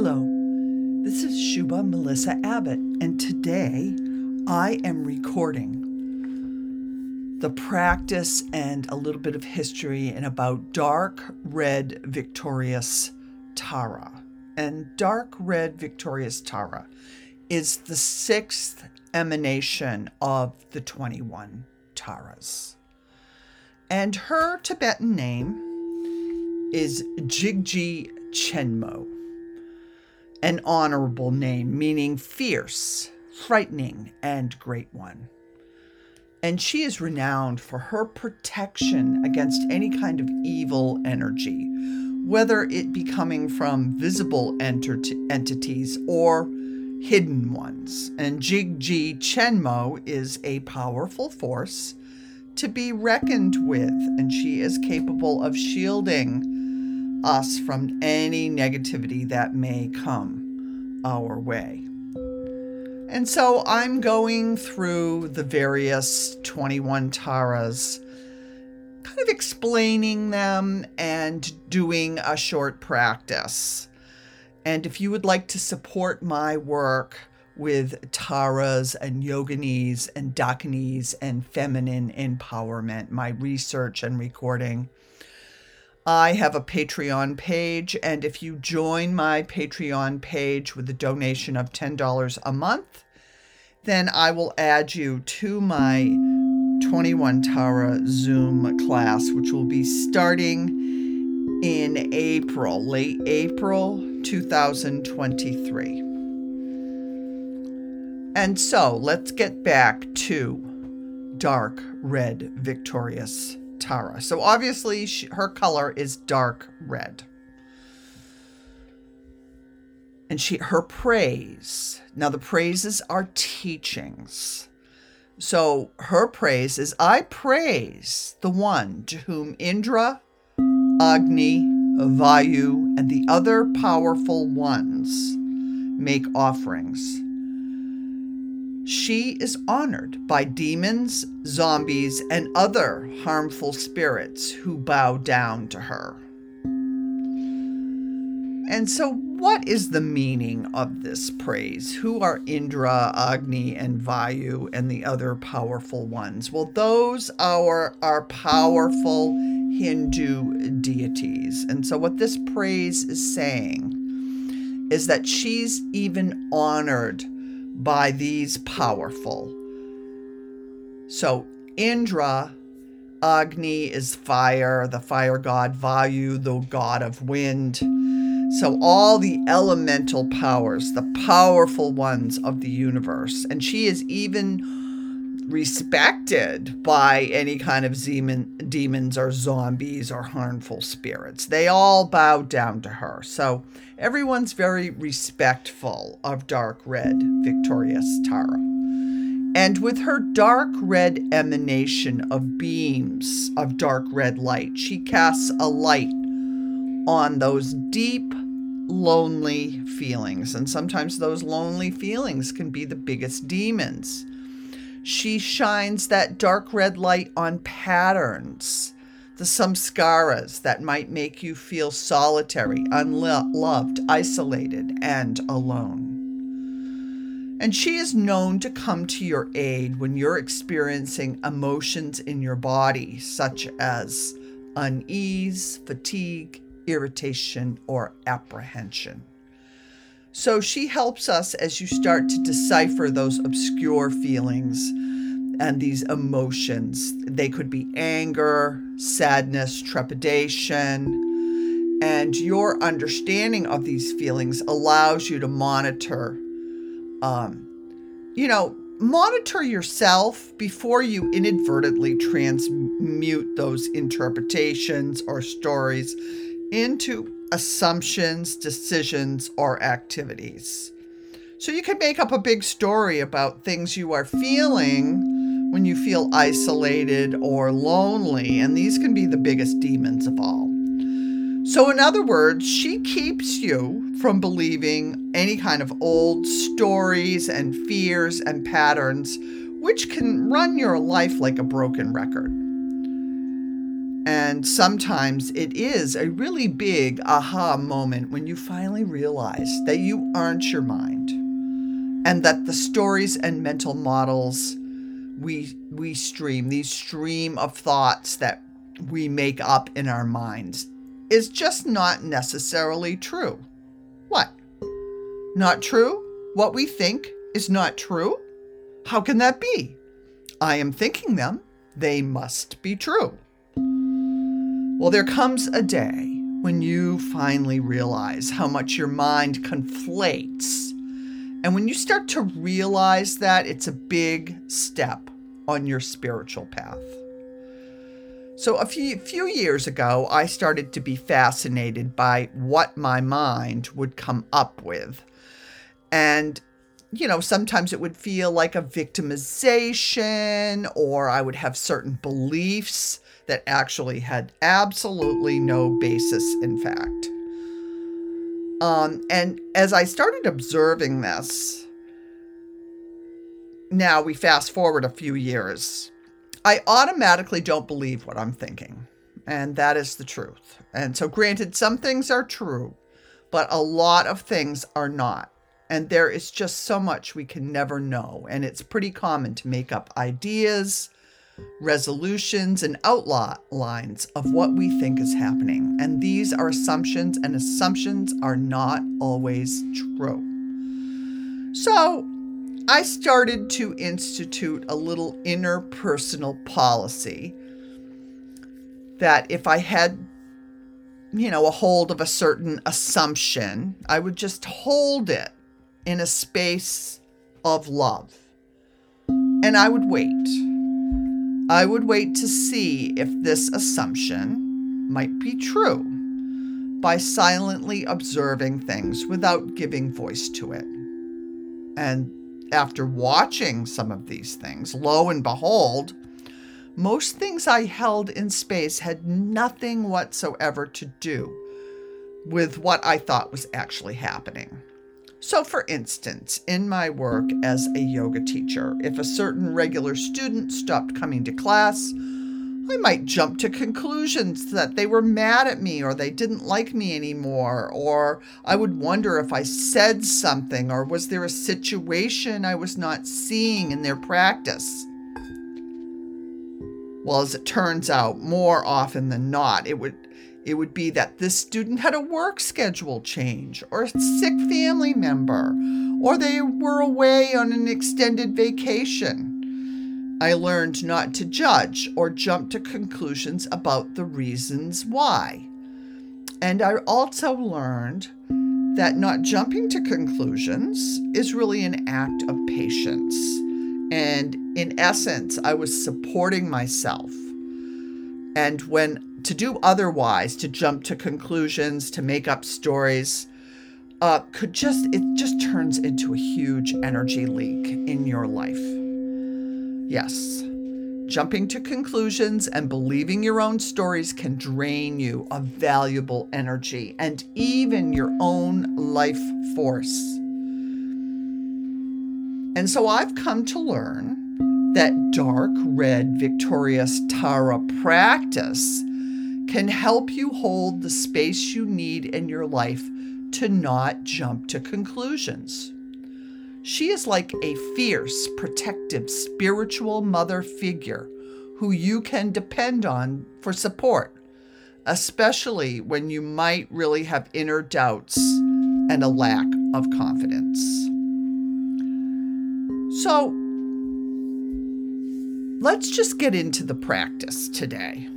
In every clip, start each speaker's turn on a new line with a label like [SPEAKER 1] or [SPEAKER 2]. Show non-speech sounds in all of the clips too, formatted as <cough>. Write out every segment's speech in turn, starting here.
[SPEAKER 1] Hello, this is Shubha Melissa Abbott, and today I am recording the practice and a little bit of history and about dark red victorious Tara. And dark red victorious Tara is the sixth emanation of the 21 Taras. And her Tibetan name is Jigji Chenmo, an honorable name meaning fierce, frightening, and great one. And she is renowned for her protection against any kind of evil energy, whether it be coming from visible entities or hidden ones. And Jigji Chenmo is a powerful force to be reckoned with, and she is capable of shielding us from any negativity that may come our way. And so I'm going through the various 21 taras, kind of explaining them and doing a short practice. And if you would like to support my work with taras and yoginis and dakinis and feminine empowerment, my research and recording, I have a Patreon page, and if you join my Patreon page with a donation of $10 a month, then I will add you to my 21 Tara Zoom class, which will be starting in April, late April 2023. And so let's get back to dark red victorious Tara. So obviously, she, her color is dark red. And she her praise. Now the praises are teachings. So her praise is I praise the one to whom Indra, Agni, Vayu, and the other powerful ones make offerings she is honored by demons, zombies, and other harmful spirits who bow down to her. And so, what is the meaning of this praise? Who are Indra, Agni, and Vayu, and the other powerful ones? Well, those are our powerful Hindu deities. And so, what this praise is saying is that she's even honored by these powerful. So Indra, Agni is fire, the fire god, Vayu, the god of wind. So all the elemental powers, the powerful ones of the universe. And she is even respected by any kind of demon, demons or zombies or harmful spirits. They all bow down to her. So everyone's very respectful of dark red victorious Tara. And with her dark red emanation of beams of dark red light, she casts a light on those deep, lonely feelings. And sometimes those lonely feelings can be the biggest demons she shines that dark red light on patterns, the samskaras that might make you feel solitary, unloved, isolated, and alone. And she is known to come to your aid when you're experiencing emotions in your body, such as unease, fatigue, irritation, or apprehension. So she helps us as you start to decipher those obscure feelings and these emotions. They could be anger, sadness, trepidation. And your understanding of these feelings allows you to monitor, um, you know, monitor yourself before you inadvertently transmute those interpretations or stories into assumptions, decisions, or activities. So you can make up a big story about things you are feeling when you feel isolated or lonely, and these can be the biggest demons of all. So, in other words, she keeps you from believing any kind of old stories and fears and patterns, which can run your life like a broken record. And sometimes it is a really big aha moment when you finally realize that you aren't your mind and that the stories and mental models we we stream these stream of thoughts that we make up in our minds is just not necessarily true. What? Not true? What we think is not true? How can that be? I am thinking them. They must be true. Well, there comes a day when you finally realize how much your mind conflates. And when you start to realize that, it's a big step on your spiritual path. So, a few, few years ago, I started to be fascinated by what my mind would come up with. And, you know, sometimes it would feel like a victimization, or I would have certain beliefs that actually had absolutely no basis in fact. Um, and as I started observing this, now we fast forward a few years I automatically don't believe what I'm thinking. And that is the truth. And so, granted, some things are true, but a lot of things are not. And there is just so much we can never know. And it's pretty common to make up ideas, resolutions, and outlines of what we think is happening. And these are assumptions, and assumptions are not always true. So, I started to institute a little interpersonal policy that if I had, you know, a hold of a certain assumption, I would just hold it in a space of love. And I would wait. I would wait to see if this assumption might be true by silently observing things without giving voice to it. And after watching some of these things, lo and behold, most things I held in space had nothing whatsoever to do with what I thought was actually happening. So, for instance, in my work as a yoga teacher, if a certain regular student stopped coming to class, I might jump to conclusions that they were mad at me or they didn't like me anymore, or I would wonder if I said something or was there a situation I was not seeing in their practice. Well, as it turns out, more often than not, it would it would be that this student had a work schedule change or a sick family member or they were away on an extended vacation I learned not to judge or jump to conclusions about the reasons why. And I also learned that not jumping to conclusions is really an act of patience. And in essence, I was supporting myself. And when to do otherwise, to jump to conclusions, to make up stories, uh, could just, it just turns into a huge energy leak in your life. Yes. Jumping to conclusions and believing your own stories can drain you of valuable energy and even your own life force. And so I've come to learn that dark red victorious Tara practice can help you hold the space you need in your life to not jump to conclusions. She is like a fierce, protective, spiritual mother figure who you can depend on for support, especially when you might really have inner doubts and a lack of confidence. So, let's just get into the practice today.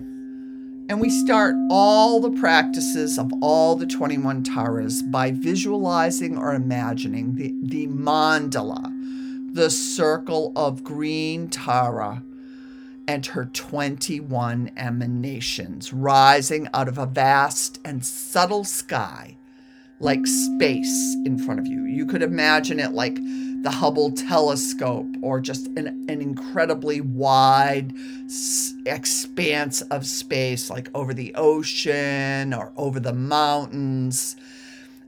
[SPEAKER 1] And we start all the practices of all the 21 taras by visualizing or imagining the, the mandala, the circle of green tara, and her 21 emanations rising out of a vast and subtle sky like space in front of you. You could imagine it like the Hubble telescope or just an, an incredibly wide expanse of space, like over the ocean or over the mountains.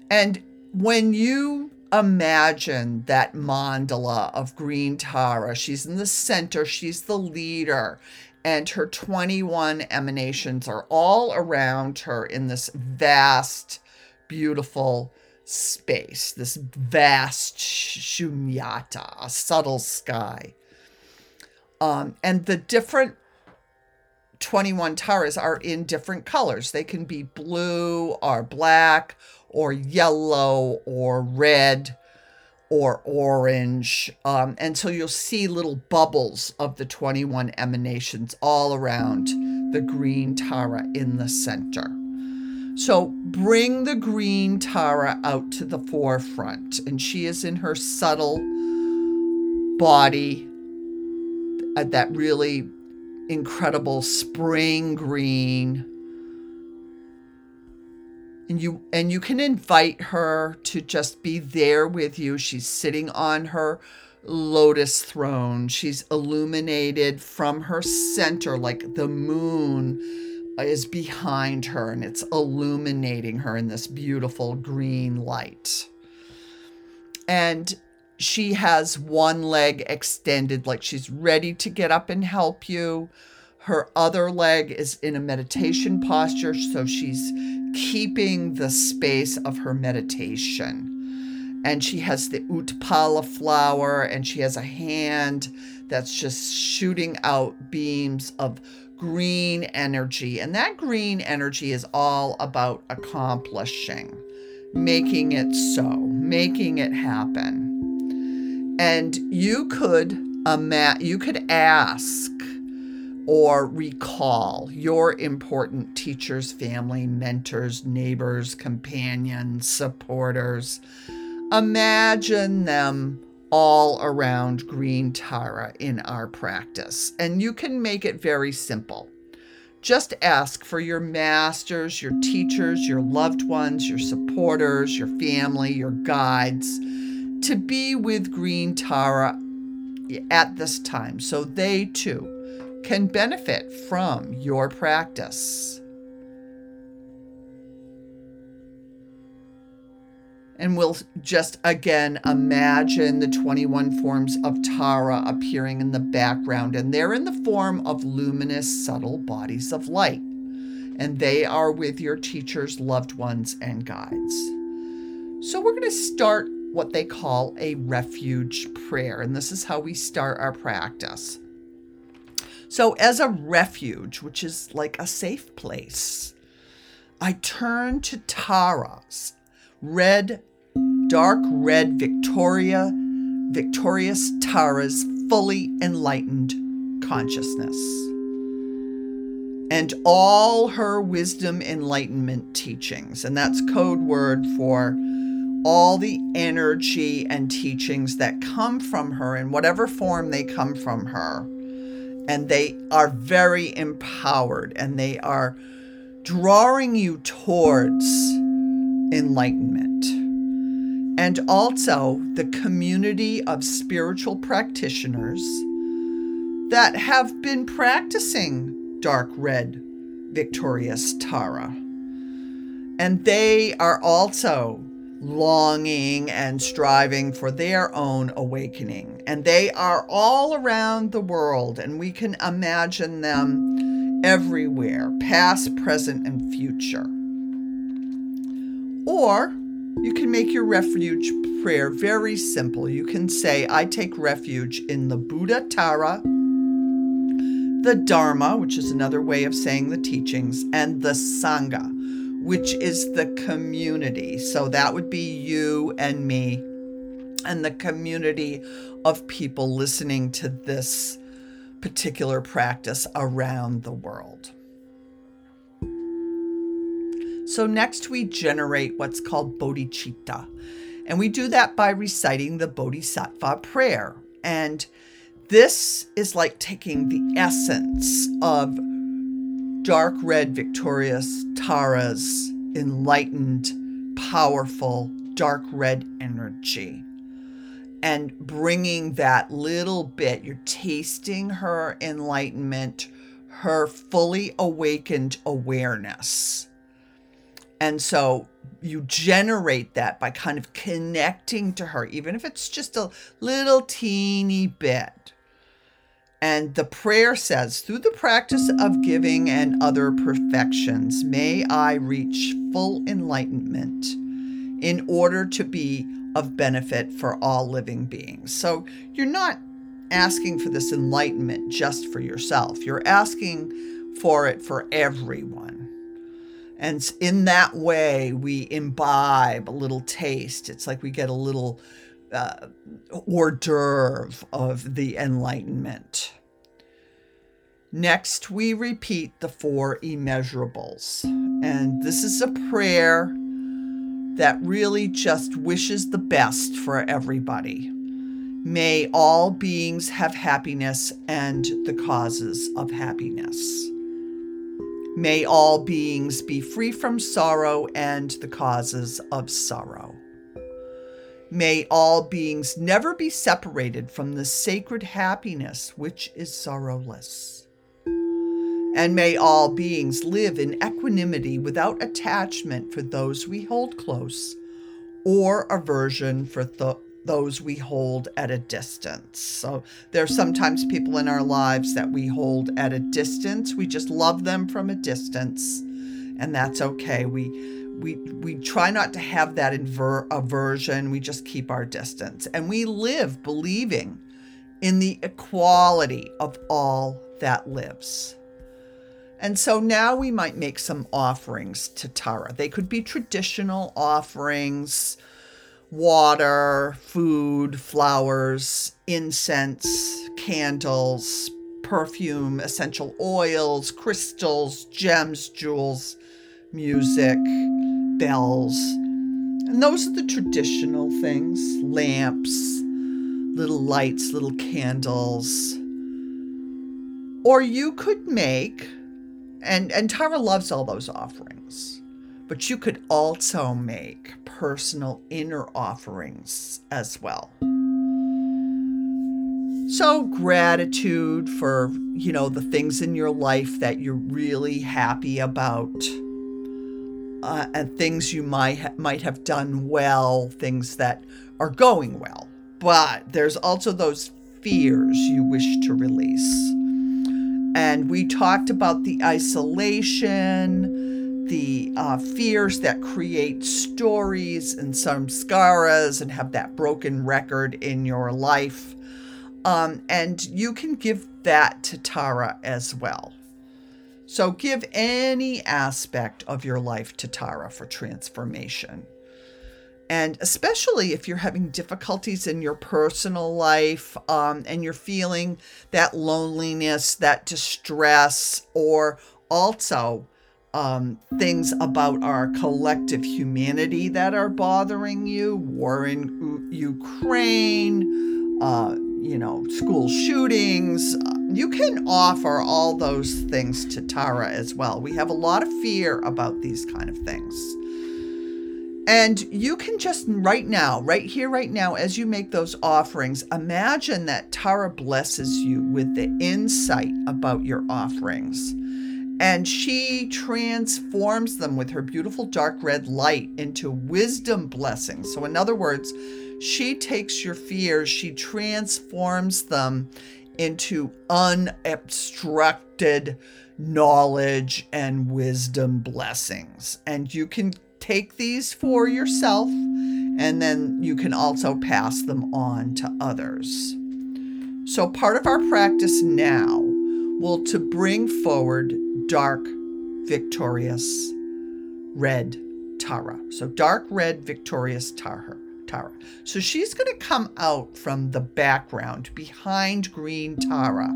[SPEAKER 1] And when you imagine that mandala of green Tara, she's in the center, she's the leader, and her 21 emanations are all around her in this vast, beautiful space, this vast shunyata, a subtle sky. Um, and the different 21 taras are in different colors. They can be blue or black or yellow or red or orange. Um, and so you'll see little bubbles of the 21 emanations all around the green Tara in the center. So bring the green Tara out to the forefront, and she is in her subtle body, uh, that really incredible spring green. And you and you can invite her to just be there with you. She's sitting on her lotus throne. She's illuminated from her center like the moon is behind her and it's illuminating her in this beautiful green light and she has one leg extended like she's ready to get up and help you her other leg is in a meditation posture, so she's keeping the space of her meditation. And she has the utpala flower, and she has a hand that's just shooting out beams of green energy. And that green energy is all about accomplishing, making it so, making it happen. And you could ima- you could ask or recall your important teachers, family, mentors, neighbors, companions, supporters. Imagine them all around Green Tara in our practice, and you can make it very simple. Just ask for your masters, your teachers, your loved ones, your supporters, your family, your guides to be with Green Tara at this time so they too can benefit from your practice. And we'll just again imagine the 21 forms of Tara appearing in the background, and they're in the form of luminous, subtle bodies of light. And they are with your teachers, loved ones, and guides. So we're going to start what they call a refuge prayer, and this is how we start our practice. So, as a refuge, which is like a safe place, I turn to Tara's red, dark red Victoria, victorious Tara's fully enlightened consciousness. And all her wisdom enlightenment teachings. And that's code word for all the energy and teachings that come from her in whatever form they come from her and they are very empowered and they are drawing you towards enlightenment. And also the community of spiritual practitioners that have been practicing dark red victorious Tara. And they are also longing and striving for their own awakening. And they are all around the world, and we can imagine them everywhere, past, present, and future. Or you can make your refuge prayer very simple. You can say, I take refuge in the Buddha Tara, the Dharma, which is another way of saying the teachings, and the Sangha which is the community. So that would be you and me and the community of people listening to this particular practice around the world. So, next we generate what's called bodhicitta. And we do that by reciting the Bodhisattva prayer. And this is like taking the essence of dark red victorious Tara's enlightened, powerful, dark red energy. And bringing that little bit, you're tasting her enlightenment, her fully awakened awareness. And so you generate that by kind of connecting to her, even if it's just a little teeny bit And the prayer says, through the practice of giving and other perfections, may I reach full enlightenment in order to be of benefit for all living beings. So you're not asking for this enlightenment just for yourself, you're asking for it for everyone. And in that way, we imbibe a little taste. It's like we get a little uh, hors d'oeuvre of the Enlightenment. Next, we repeat the four immeasurables. And this is a prayer that really just wishes the best for everybody. May all beings have happiness and the causes of happiness. May all beings be free from sorrow and the causes of sorrow. May all beings never be separated from the sacred happiness which is sorrowless. And may all beings live in equanimity without attachment for those we hold close or aversion for th- those we hold at a distance. So there are sometimes people in our lives that we hold at a distance. We just love them from a distance, and that's okay. We we we try not to have that inver- aversion. We just keep our distance, and we live believing in the equality of all that lives. And so now we might make some offerings to Tara. They could be traditional offerings water, food, flowers, incense, candles, perfume, essential oils, crystals, gems, jewels, music, bells. And those are the traditional things lamps, little lights, little candles. Or you could make, and, and Tara loves all those offerings, but you could also make personal inner offerings as well. So, gratitude for, you know, the things in your life that you're really happy about uh, and things you might ha- might have done well, things that are going well. But there's also those fears you wish to release. And we talked about the isolation, the uh, fears that create stories and samskaras and have that broken record in your life. Um, and you can give that to Tara as well. So give any aspect of your life to Tara for transformation. And especially if you're having difficulties in your personal life um, and you're feeling that loneliness, that distress, or also um, things about our collective humanity that are bothering you, war in Ukraine, uh, you know, school shootings. You can offer all those things to Tara as well. We have a lot of fear about these kind of things. And you can just right now, right here, right now, as you make those offerings, imagine that Tara blesses you with the insight about your offerings. And she transforms them with her beautiful dark red light into wisdom blessings. So, in other words, she takes your fears, she transforms them into unobstructed knowledge and wisdom blessings. And you can take these for yourself, and then you can also pass them on to others. So, part of our practice now will to bring forward dark, victorious red Tara. So, dark red, victorious Tara. Tara. So she's going to come out from the background behind Green Tara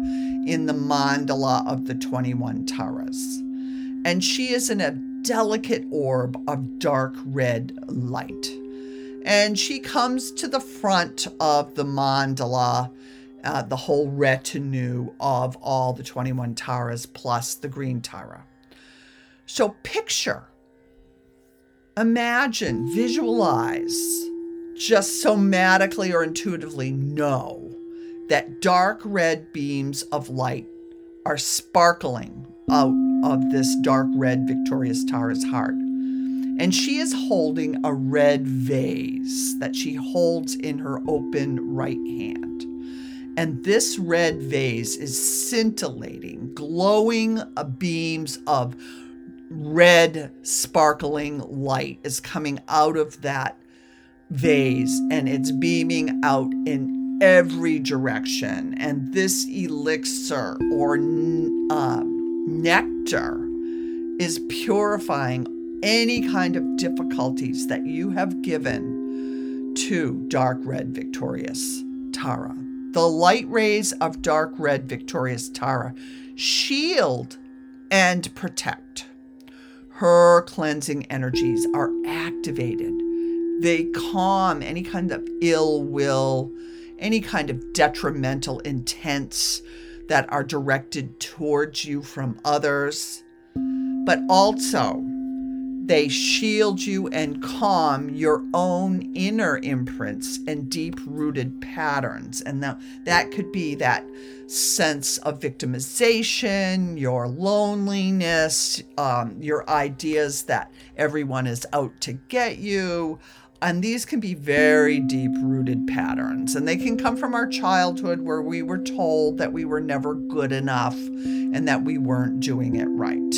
[SPEAKER 1] in the mandala of the 21 Taras. And she is in a delicate orb of dark red light. And she comes to the front of the mandala, uh, the whole retinue of all the 21 Taras plus the Green Tara. So picture, imagine, visualize just somatically or intuitively know that dark red beams of light are sparkling out of this dark red Victorious Tara's heart. And she is holding a red vase that she holds in her open right hand. And this red vase is scintillating, glowing beams of red, sparkling light is coming out of that vase and it's beaming out in every direction. And this elixir or uh, nectar is purifying any kind of difficulties that you have given to dark red victorious Tara. The light rays of dark red victorious Tara shield and protect. Her cleansing energies are activated. They calm any kind of ill will, any kind of detrimental intents that are directed towards you from others. But also, they shield you and calm your own inner imprints and deep rooted patterns. And that, that could be that sense of victimization, your loneliness, um, your ideas that everyone is out to get you. And these can be very deep rooted patterns. And they can come from our childhood where we were told that we were never good enough and that we weren't doing it right.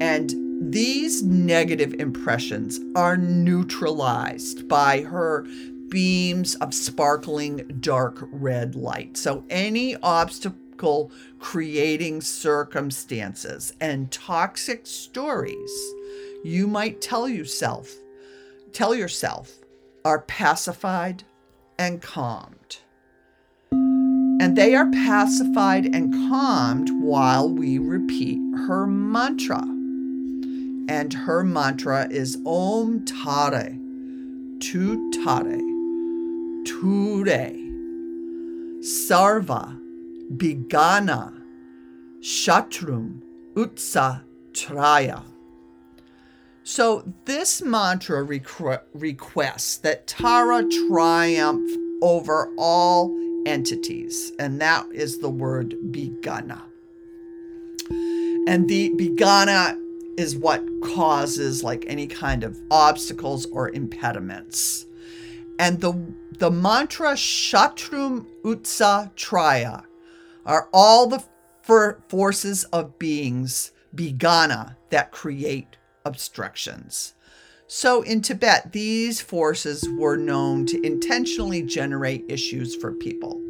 [SPEAKER 1] And these negative impressions are neutralized by her beams of sparkling dark red light. So, any obstacle creating circumstances and toxic stories you might tell yourself, tell yourself, are pacified and calmed. And they are pacified and calmed while we repeat her mantra and her mantra is Om Tare, Tu Tare, Ture, Sarva, Bigana, Shatrum, Utsa, Traya. So this mantra requ- requests that Tara triumph over all entities, and that is the word Bigana. And the Bigana is what causes like any kind of obstacles or impediments. And the the mantra Shatrum Utsa Traya are all the for forces of beings, Bigana, that create obstructions. So in Tibet, these forces were known to intentionally generate issues for people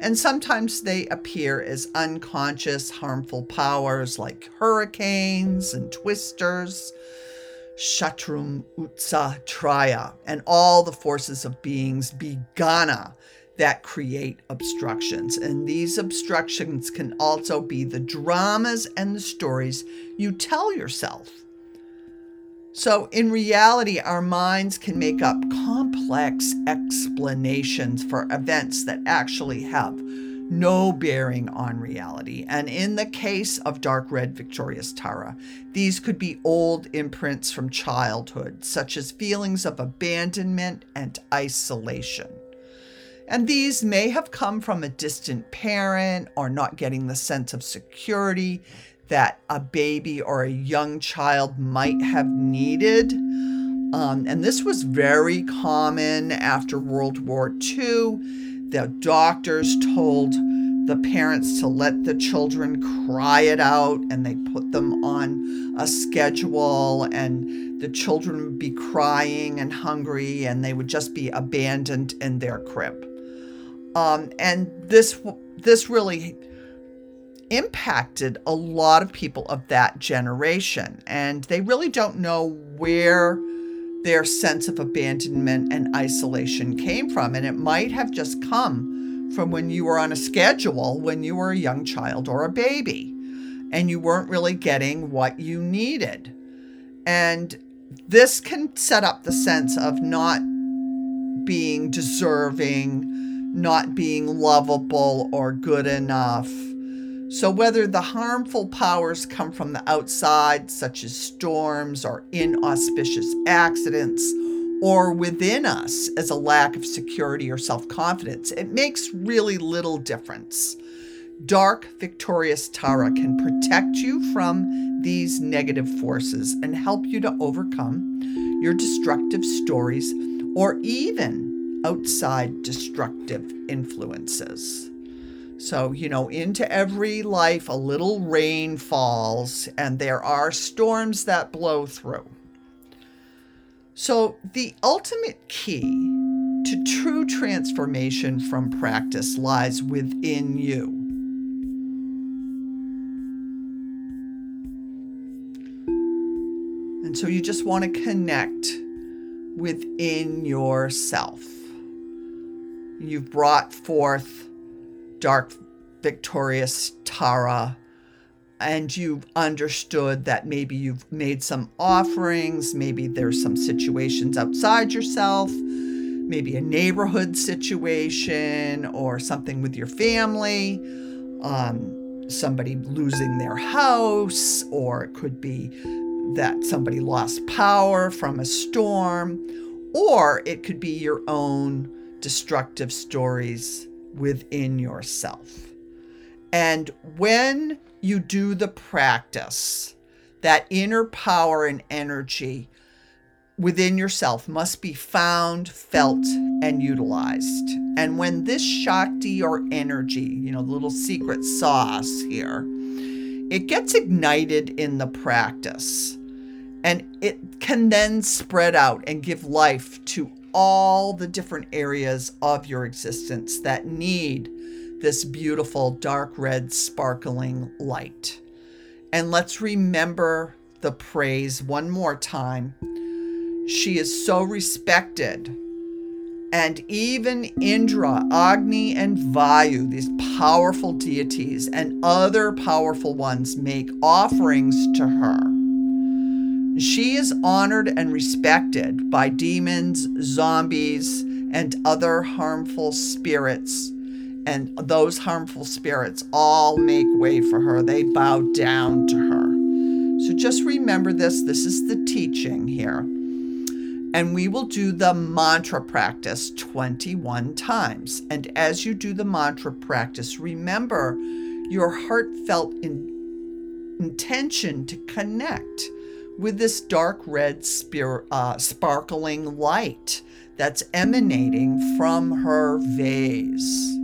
[SPEAKER 1] and sometimes they appear as unconscious, harmful powers like hurricanes and twisters, Shatrum Utsa Traya, and all the forces of beings Bigana that create obstructions. And these obstructions can also be the dramas and the stories you tell yourself so, in reality, our minds can make up complex explanations for events that actually have no bearing on reality. And in the case of dark red Victorious Tara, these could be old imprints from childhood, such as feelings of abandonment and isolation. And these may have come from a distant parent or not getting the sense of security that a baby or a young child might have needed. Um, and this was very common after World War II. The doctors told the parents to let the children cry it out, and they put them on a schedule, and the children would be crying and hungry, and they would just be abandoned in their crib. Um, and this this really impacted a lot of people of that generation. And they really don't know where their sense of abandonment and isolation came from. And it might have just come from when you were on a schedule when you were a young child or a baby and you weren't really getting what you needed. And this can set up the sense of not being deserving, not being lovable or good enough so, whether the harmful powers come from the outside, such as storms or inauspicious accidents, or within us as a lack of security or self confidence, it makes really little difference. Dark Victorious Tara can protect you from these negative forces and help you to overcome your destructive stories or even outside destructive influences. So, you know, into every life, a little rain falls, and there are storms that blow through. So, the ultimate key to true transformation from practice lies within you. And so, you just want to connect within yourself. You've brought forth dark, victorious Tara, and you've understood that maybe you've made some offerings, maybe there's some situations outside yourself, maybe a neighborhood situation or something with your family, um, somebody losing their house, or it could be that somebody lost power from a storm, or it could be your own destructive stories within yourself. And when you do the practice, that inner power and energy within yourself must be found, felt, and utilized. And when this Shakti or energy, you know, the little secret sauce here, it gets ignited in the practice and it can then spread out and give life to all the different areas of your existence that need this beautiful dark red sparkling light. And let's remember the praise one more time. She is so respected. And even Indra, Agni, and Vayu, these powerful deities, and other powerful ones make offerings to her. She is honored and respected by demons, zombies, and other harmful spirits. And those harmful spirits all make way for her. They bow down to her. So just remember this this is the teaching here. And we will do the mantra practice 21 times. And as you do the mantra practice, remember your heartfelt in- intention to connect with this dark red uh, sparkling light that's emanating from her vase.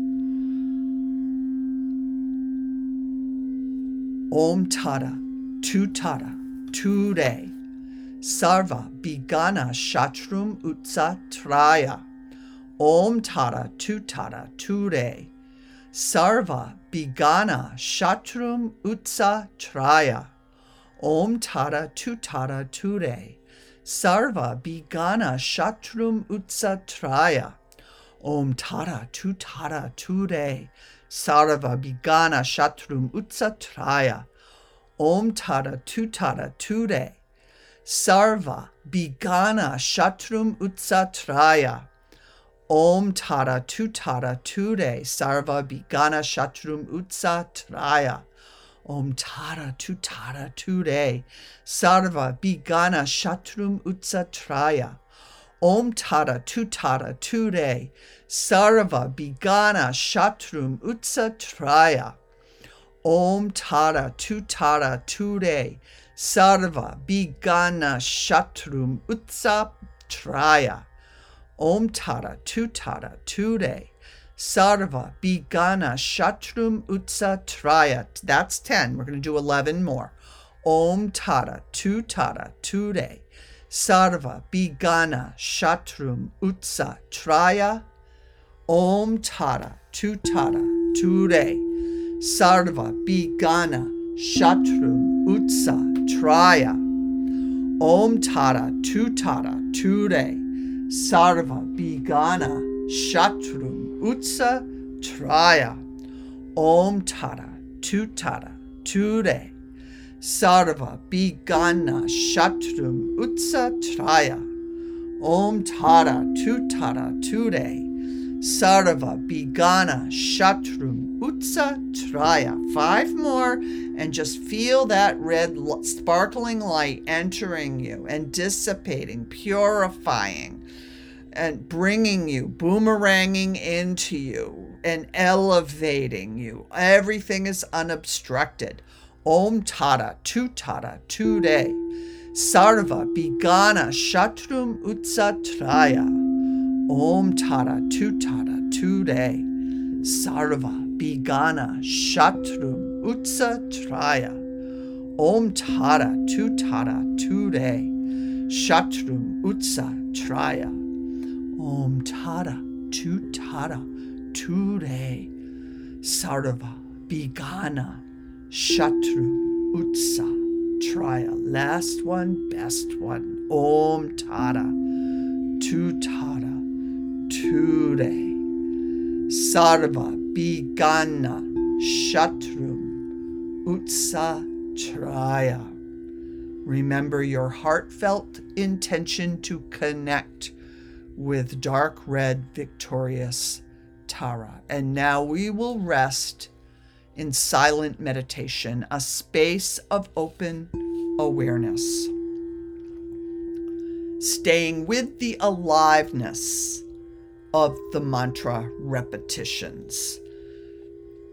[SPEAKER 1] Om Tada, Tu Tara, Ture, Sarva Bigana Shatrum Utsa Traya. Om Tara, Tu Tara, Ture, Sarva Bigana Shatrum Utsa Traya. Om Tara Tutara Ture. Sarva Bigana Shatrum Utsa Traya. Om Tara Tutara Ture. Sarva Bigana Shatrum Utsa Traya. Om Tara Tutara Ture. Sarva Bigana Shatrum Utsa Traya. Om Tara Tutara Ture. Sarva Bigana Shatrum Utsa Traya. Om Tara Tu Tara Ture Sarva Bigana Shatrum Utsa Traya. Om Tara Tu Tara Ture Sarva Bigana Shatrum Utsa Traya. Om Tara Tu Tara Ture Sarva Bigana Shatrum Utsa Traya. Om Tara Tu Tara Ture Sarva, Bigana, Shatrum, Utsa, Trayat. That's 10. We're going to do 11 more. Om Tara, Tu Tara, Ture. Sarva, Bigana, Shatrum, Utsa, Traya. Om Tara, Tu Tara, Ture. Sarva, Bigana, Shatrum, Utsa, Traya. Om Tara, Tu Tara, Ture. Sarva, Bigana, Shatrum, Utsa Traya. Om Tara, Tu Tara, Ture. Sarva Bigana Shatrum Utsa Traya. Om Tara, Tu Tara, Ture. Sarva Bigana Shatrum Utsa Traya. Five more, and just feel that red sparkling light entering you and dissipating, purifying and bringing you, boomeranging into you, and elevating you. Everything is unobstructed. Om Tara, Tu Tara, Today. Sarva Bigana Shatrum Utsatraya. Om Tara, Tu Tara, Today. Sarva Bigana Shatrum Utsa Traya. Om Tara Tu Tara Ture. Shatrum Utsa Traya. Om Tara Tu Tara Ture. Sarva Bigana Shatru Utsa Traya. Last one, best one. Om Tara Tu Tara Ture. Sarva Bigana Shatrum Utsa Traya. Remember your heartfelt intention to connect with dark red victorious Tara. And now we will rest in silent meditation, a space of open awareness. Staying with the aliveness of the mantra repetitions,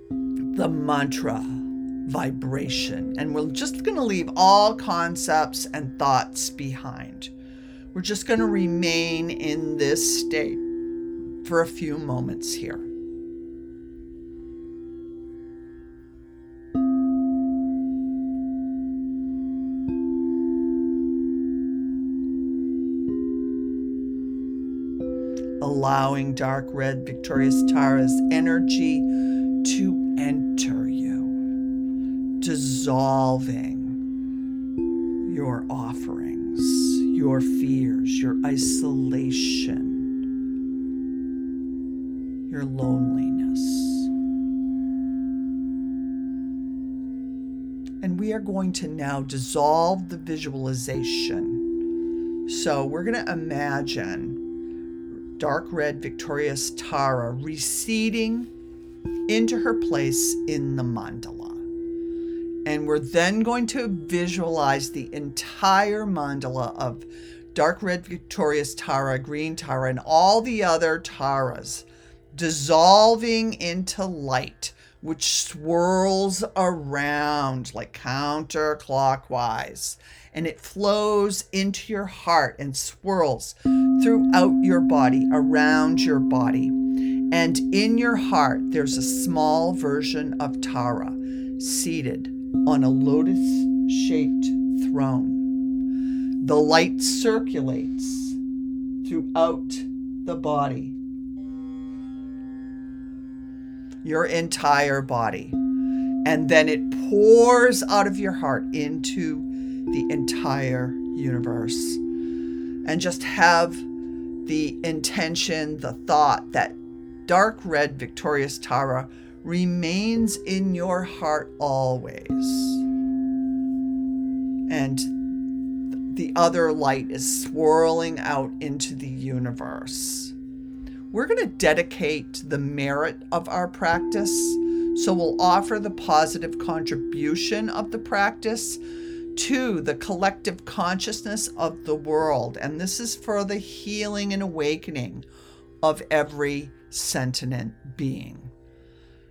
[SPEAKER 1] the mantra vibration. And we're just going to leave all concepts and thoughts behind. We're just going to remain in this state for a few moments here. allowing dark red Victorious Tara's energy to enter you, dissolving your offerings, your fears, your isolation, your loneliness. And we are going to now dissolve the visualization. So we're going to imagine dark red victorious Tara receding into her place in the mandala. And we're then going to visualize the entire mandala of dark red victorious Tara, green Tara, and all the other Taras dissolving into light, which swirls around like counterclockwise and it flows into your heart and swirls throughout your body, around your body. And in your heart, there's a small version of Tara seated on a lotus shaped throne. The light circulates throughout the body, your entire body. And then it pours out of your heart into the entire universe. And just have the intention, the thought that dark red victorious Tara remains in your heart always. And the other light is swirling out into the universe. We're going to dedicate the merit of our practice. So we'll offer the positive contribution of the practice to the collective consciousness of the world. And this is for the healing and awakening of every sentient being.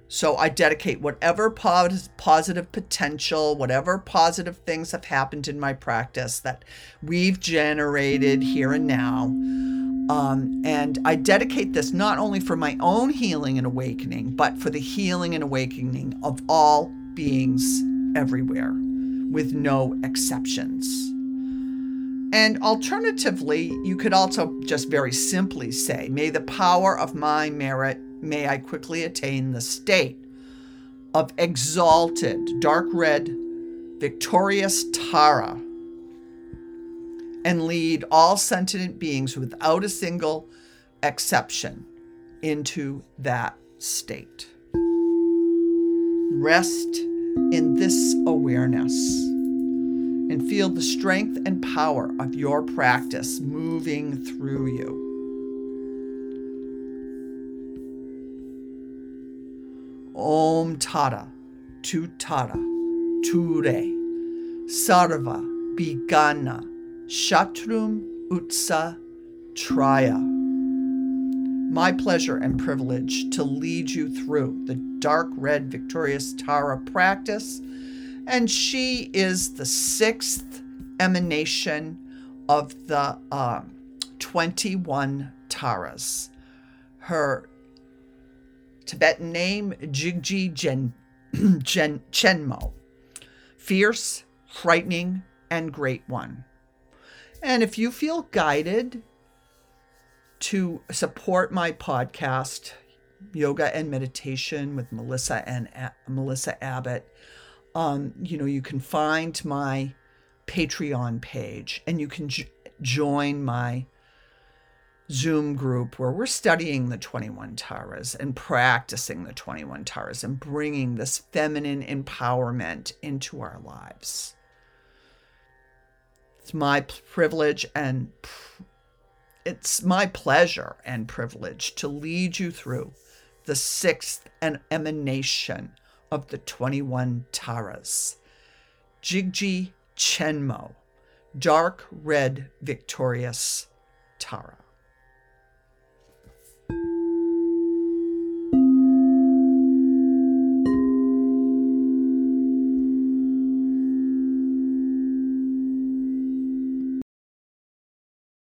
[SPEAKER 1] So I dedicate whatever pos- positive potential, whatever positive things have happened in my practice that we've generated here and now. Um, and I dedicate this not only for my own healing and awakening, but for the healing and awakening of all beings everywhere with no exceptions. And alternatively, you could also just very simply say, May the power of my merit, may I quickly attain the state of exalted, dark red, victorious Tara, and lead all sentient beings without a single exception into that state. Rest in this awareness and feel the strength and power of your practice moving through you. Om Tara, Tu Tara, Ture, Sarva, Bigana, Shatrum, Utsa, Traya my pleasure and privilege to lead you through the dark red victorious Tara practice. And she is the sixth emanation of the um, 21 Taras. Her Tibetan name Jigji Gen, <clears throat> Gen, Chenmo. Fierce, frightening, and great one. And if you feel guided to support my podcast, Yoga and Meditation with Melissa and A- Melissa Abbott, um, you know, you can find my Patreon page and you can j- join my Zoom group where we're studying the 21 Taras and practicing the 21 Taras and bringing this feminine empowerment into our lives. It's my privilege and it's my pleasure and privilege to lead you through the sixth and emanation of the 21 Taras. Jigji Chenmo, dark red victorious Tara.